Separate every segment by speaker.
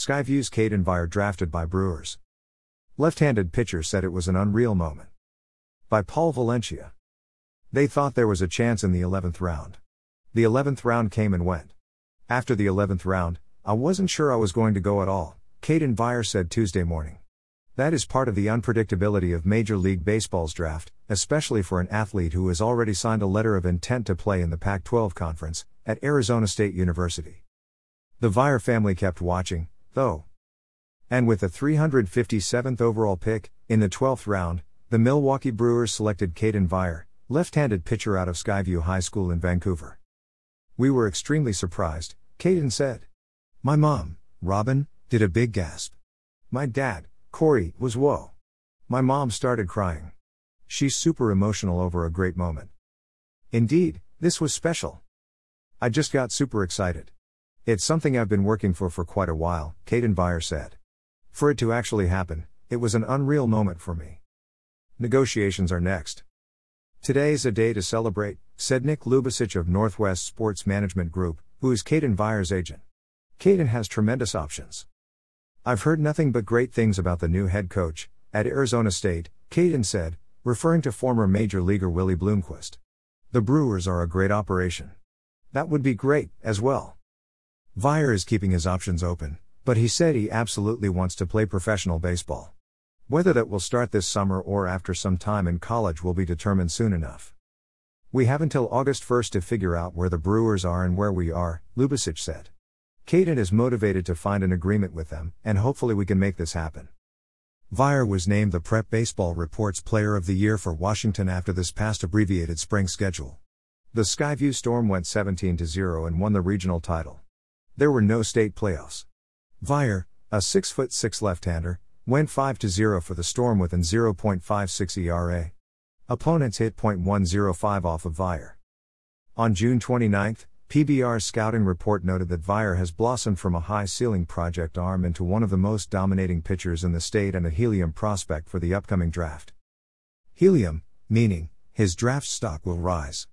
Speaker 1: Skyview's Caden Vire drafted by Brewers. Left handed pitcher said it was an unreal moment. By Paul Valencia. They thought there was a chance in the 11th round. The 11th round came and went. After the 11th round, I wasn't sure I was going to go at all, Caden Vire said Tuesday morning. That is part of the unpredictability of Major League Baseball's draft, especially for an athlete who has already signed a letter of intent to play in the Pac 12 conference at Arizona State University. The Vire family kept watching, though. And with the 357th overall pick, in the 12th round, the Milwaukee Brewers selected Caden Vire, left handed pitcher out of Skyview High School in Vancouver. We were extremely surprised, Caden said. My mom, Robin, did a big gasp. My dad, Corey, was whoa. My mom started crying. She's super emotional over a great moment. Indeed, this was special. I just got super excited. It's something I've been working for for quite a while, Caden Vire said. For it to actually happen, it was an unreal moment for me. Negotiations are next. Today is a day to celebrate, said Nick Lubicic of Northwest Sports Management Group, who is Caden Vire's agent. Caden has tremendous options. I've heard nothing but great things about the new head coach, at Arizona State, Caden said, referring to former major leaguer Willie Bloomquist. The Brewers are a great operation. That would be great, as well. Vire is keeping his options open, but he said he absolutely wants to play professional baseball. Whether that will start this summer or after some time in college will be determined soon enough. We have until August 1st to figure out where the Brewers are and where we are, Lubicic said. Caden is motivated to find an agreement with them, and hopefully we can make this happen. Vire was named the Prep Baseball Reports Player of the Year for Washington after this past abbreviated spring schedule. The Skyview Storm went 17 0 and won the regional title. There were no state playoffs. Vire, a 6 foot 6 left-hander, went 5 0 for the Storm with an 0.56 ERA. Opponents hit .105 off of Vire. On June 29, PBR's scouting report noted that Vire has blossomed from a high ceiling project arm into one of the most dominating pitchers in the state and a helium prospect for the upcoming draft. Helium, meaning, his draft stock will rise.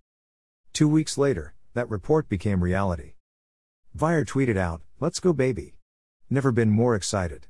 Speaker 1: Two weeks later, that report became reality. Vire tweeted out, Let's go, baby. Never been more excited.